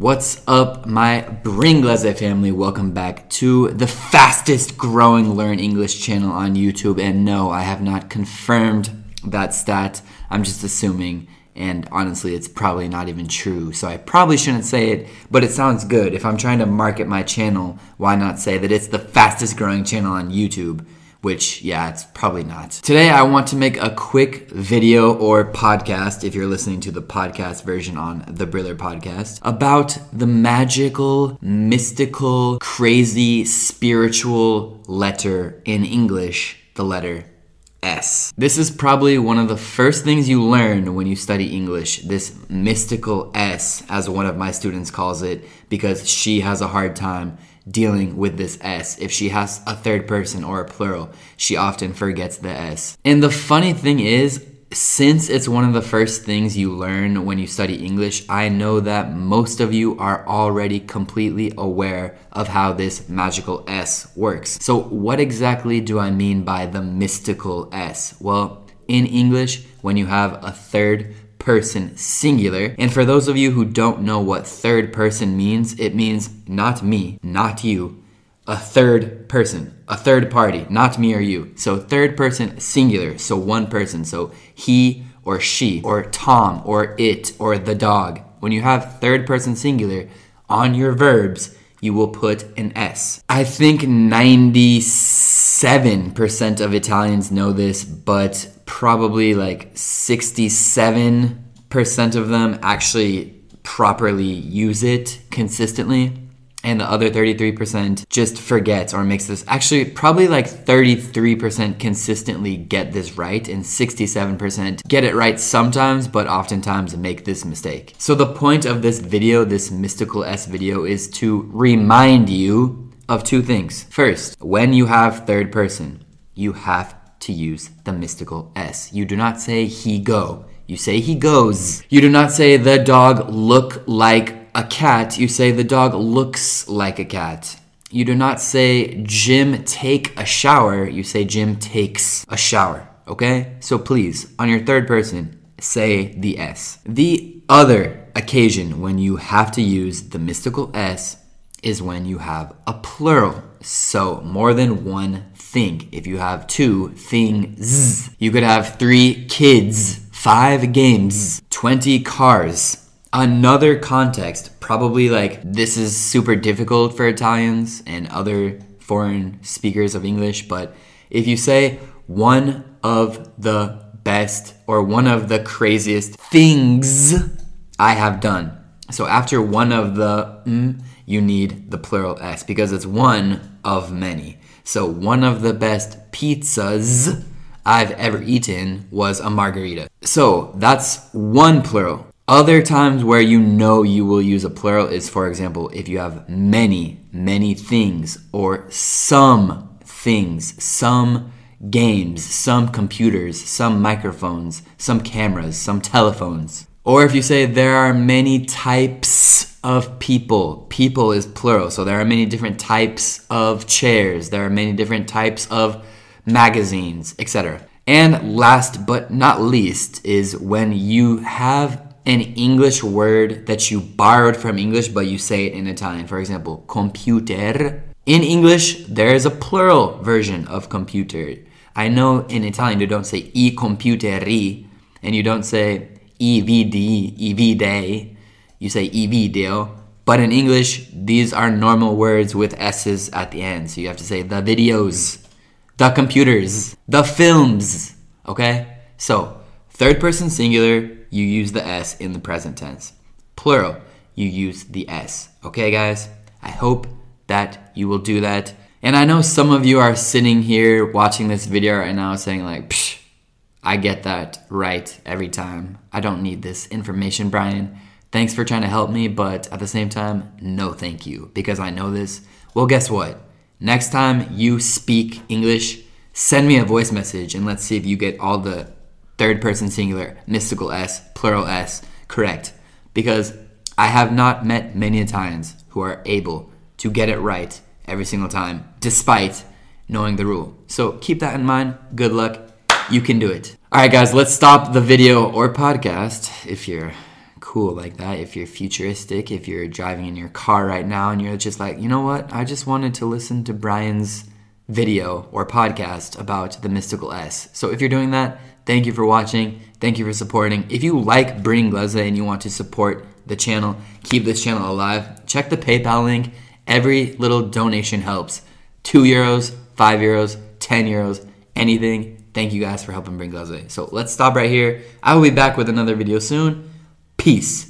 What's up, my Bringlese family? Welcome back to the fastest growing Learn English channel on YouTube. And no, I have not confirmed that stat. I'm just assuming. And honestly, it's probably not even true. So I probably shouldn't say it, but it sounds good. If I'm trying to market my channel, why not say that it's the fastest growing channel on YouTube? Which, yeah, it's probably not. Today, I want to make a quick video or podcast, if you're listening to the podcast version on the Briller podcast, about the magical, mystical, crazy, spiritual letter in English, the letter S. This is probably one of the first things you learn when you study English, this mystical S, as one of my students calls it, because she has a hard time dealing with this S. If she has a third person or a plural, she often forgets the S. And the funny thing is, since it's one of the first things you learn when you study English, I know that most of you are already completely aware of how this magical S works. So, what exactly do I mean by the mystical S? Well, in English, when you have a third person singular. And for those of you who don't know what third person means, it means not me, not you, a third person, a third party, not me or you. So third person singular, so one person. So he or she or Tom or it or the dog. When you have third person singular on your verbs, you will put an S. I think 97% of Italians know this, but probably like 67% of them actually properly use it consistently and the other 33% just forgets or makes this actually probably like 33% consistently get this right and 67% get it right sometimes but oftentimes make this mistake. So the point of this video, this mystical S video is to remind you of two things. First, when you have third person, you have to use the mystical S. You do not say he go. You say he goes. You do not say the dog look like a cat, you say the dog looks like a cat. You do not say Jim take a shower, you say Jim takes a shower. Okay? So please, on your third person, say the S. The other occasion when you have to use the mystical S is when you have a plural. So more than one thing. If you have two things, you could have three kids, five games, 20 cars, Another context, probably like this is super difficult for Italians and other foreign speakers of English, but if you say one of the best or one of the craziest things I have done. So after one of the mm, you need the plural s because it's one of many. So one of the best pizzas I've ever eaten was a margherita. So that's one plural. Other times where you know you will use a plural is, for example, if you have many, many things, or some things, some games, some computers, some microphones, some cameras, some telephones. Or if you say there are many types of people, people is plural, so there are many different types of chairs, there are many different types of magazines, etc. And last but not least is when you have an English word that you borrowed from English but you say it in Italian. For example, computer. In English, there is a plural version of computer. I know in Italian they don't say i computeri and you don't say i vidi, i. You say i video. But in English, these are normal words with S's at the end. So you have to say the videos, the computers, the films. Okay? So, third person singular, you use the S in the present tense. Plural, you use the S. Okay, guys? I hope that you will do that. And I know some of you are sitting here watching this video right now saying, like, Psh, I get that right every time. I don't need this information, Brian. Thanks for trying to help me, but at the same time, no thank you, because I know this. Well, guess what? Next time you speak English, send me a voice message and let's see if you get all the third person singular, mystical S, plural S, correct. Because I have not met many Italians who are able to get it right every single time, despite knowing the rule. So keep that in mind. Good luck. You can do it. All right, guys, let's stop the video or podcast if you're cool like that, if you're futuristic, if you're driving in your car right now and you're just like, you know what, I just wanted to listen to Brian's video or podcast about the mystical S. So if you're doing that, thank you for watching. Thank you for supporting. If you like Bring Glaze and you want to support the channel, keep this channel alive, check the PayPal link. Every little donation helps. Two euros, five euros, 10 euros, anything. Thank you guys for helping Bring Glaze. So let's stop right here. I will be back with another video soon. Peace.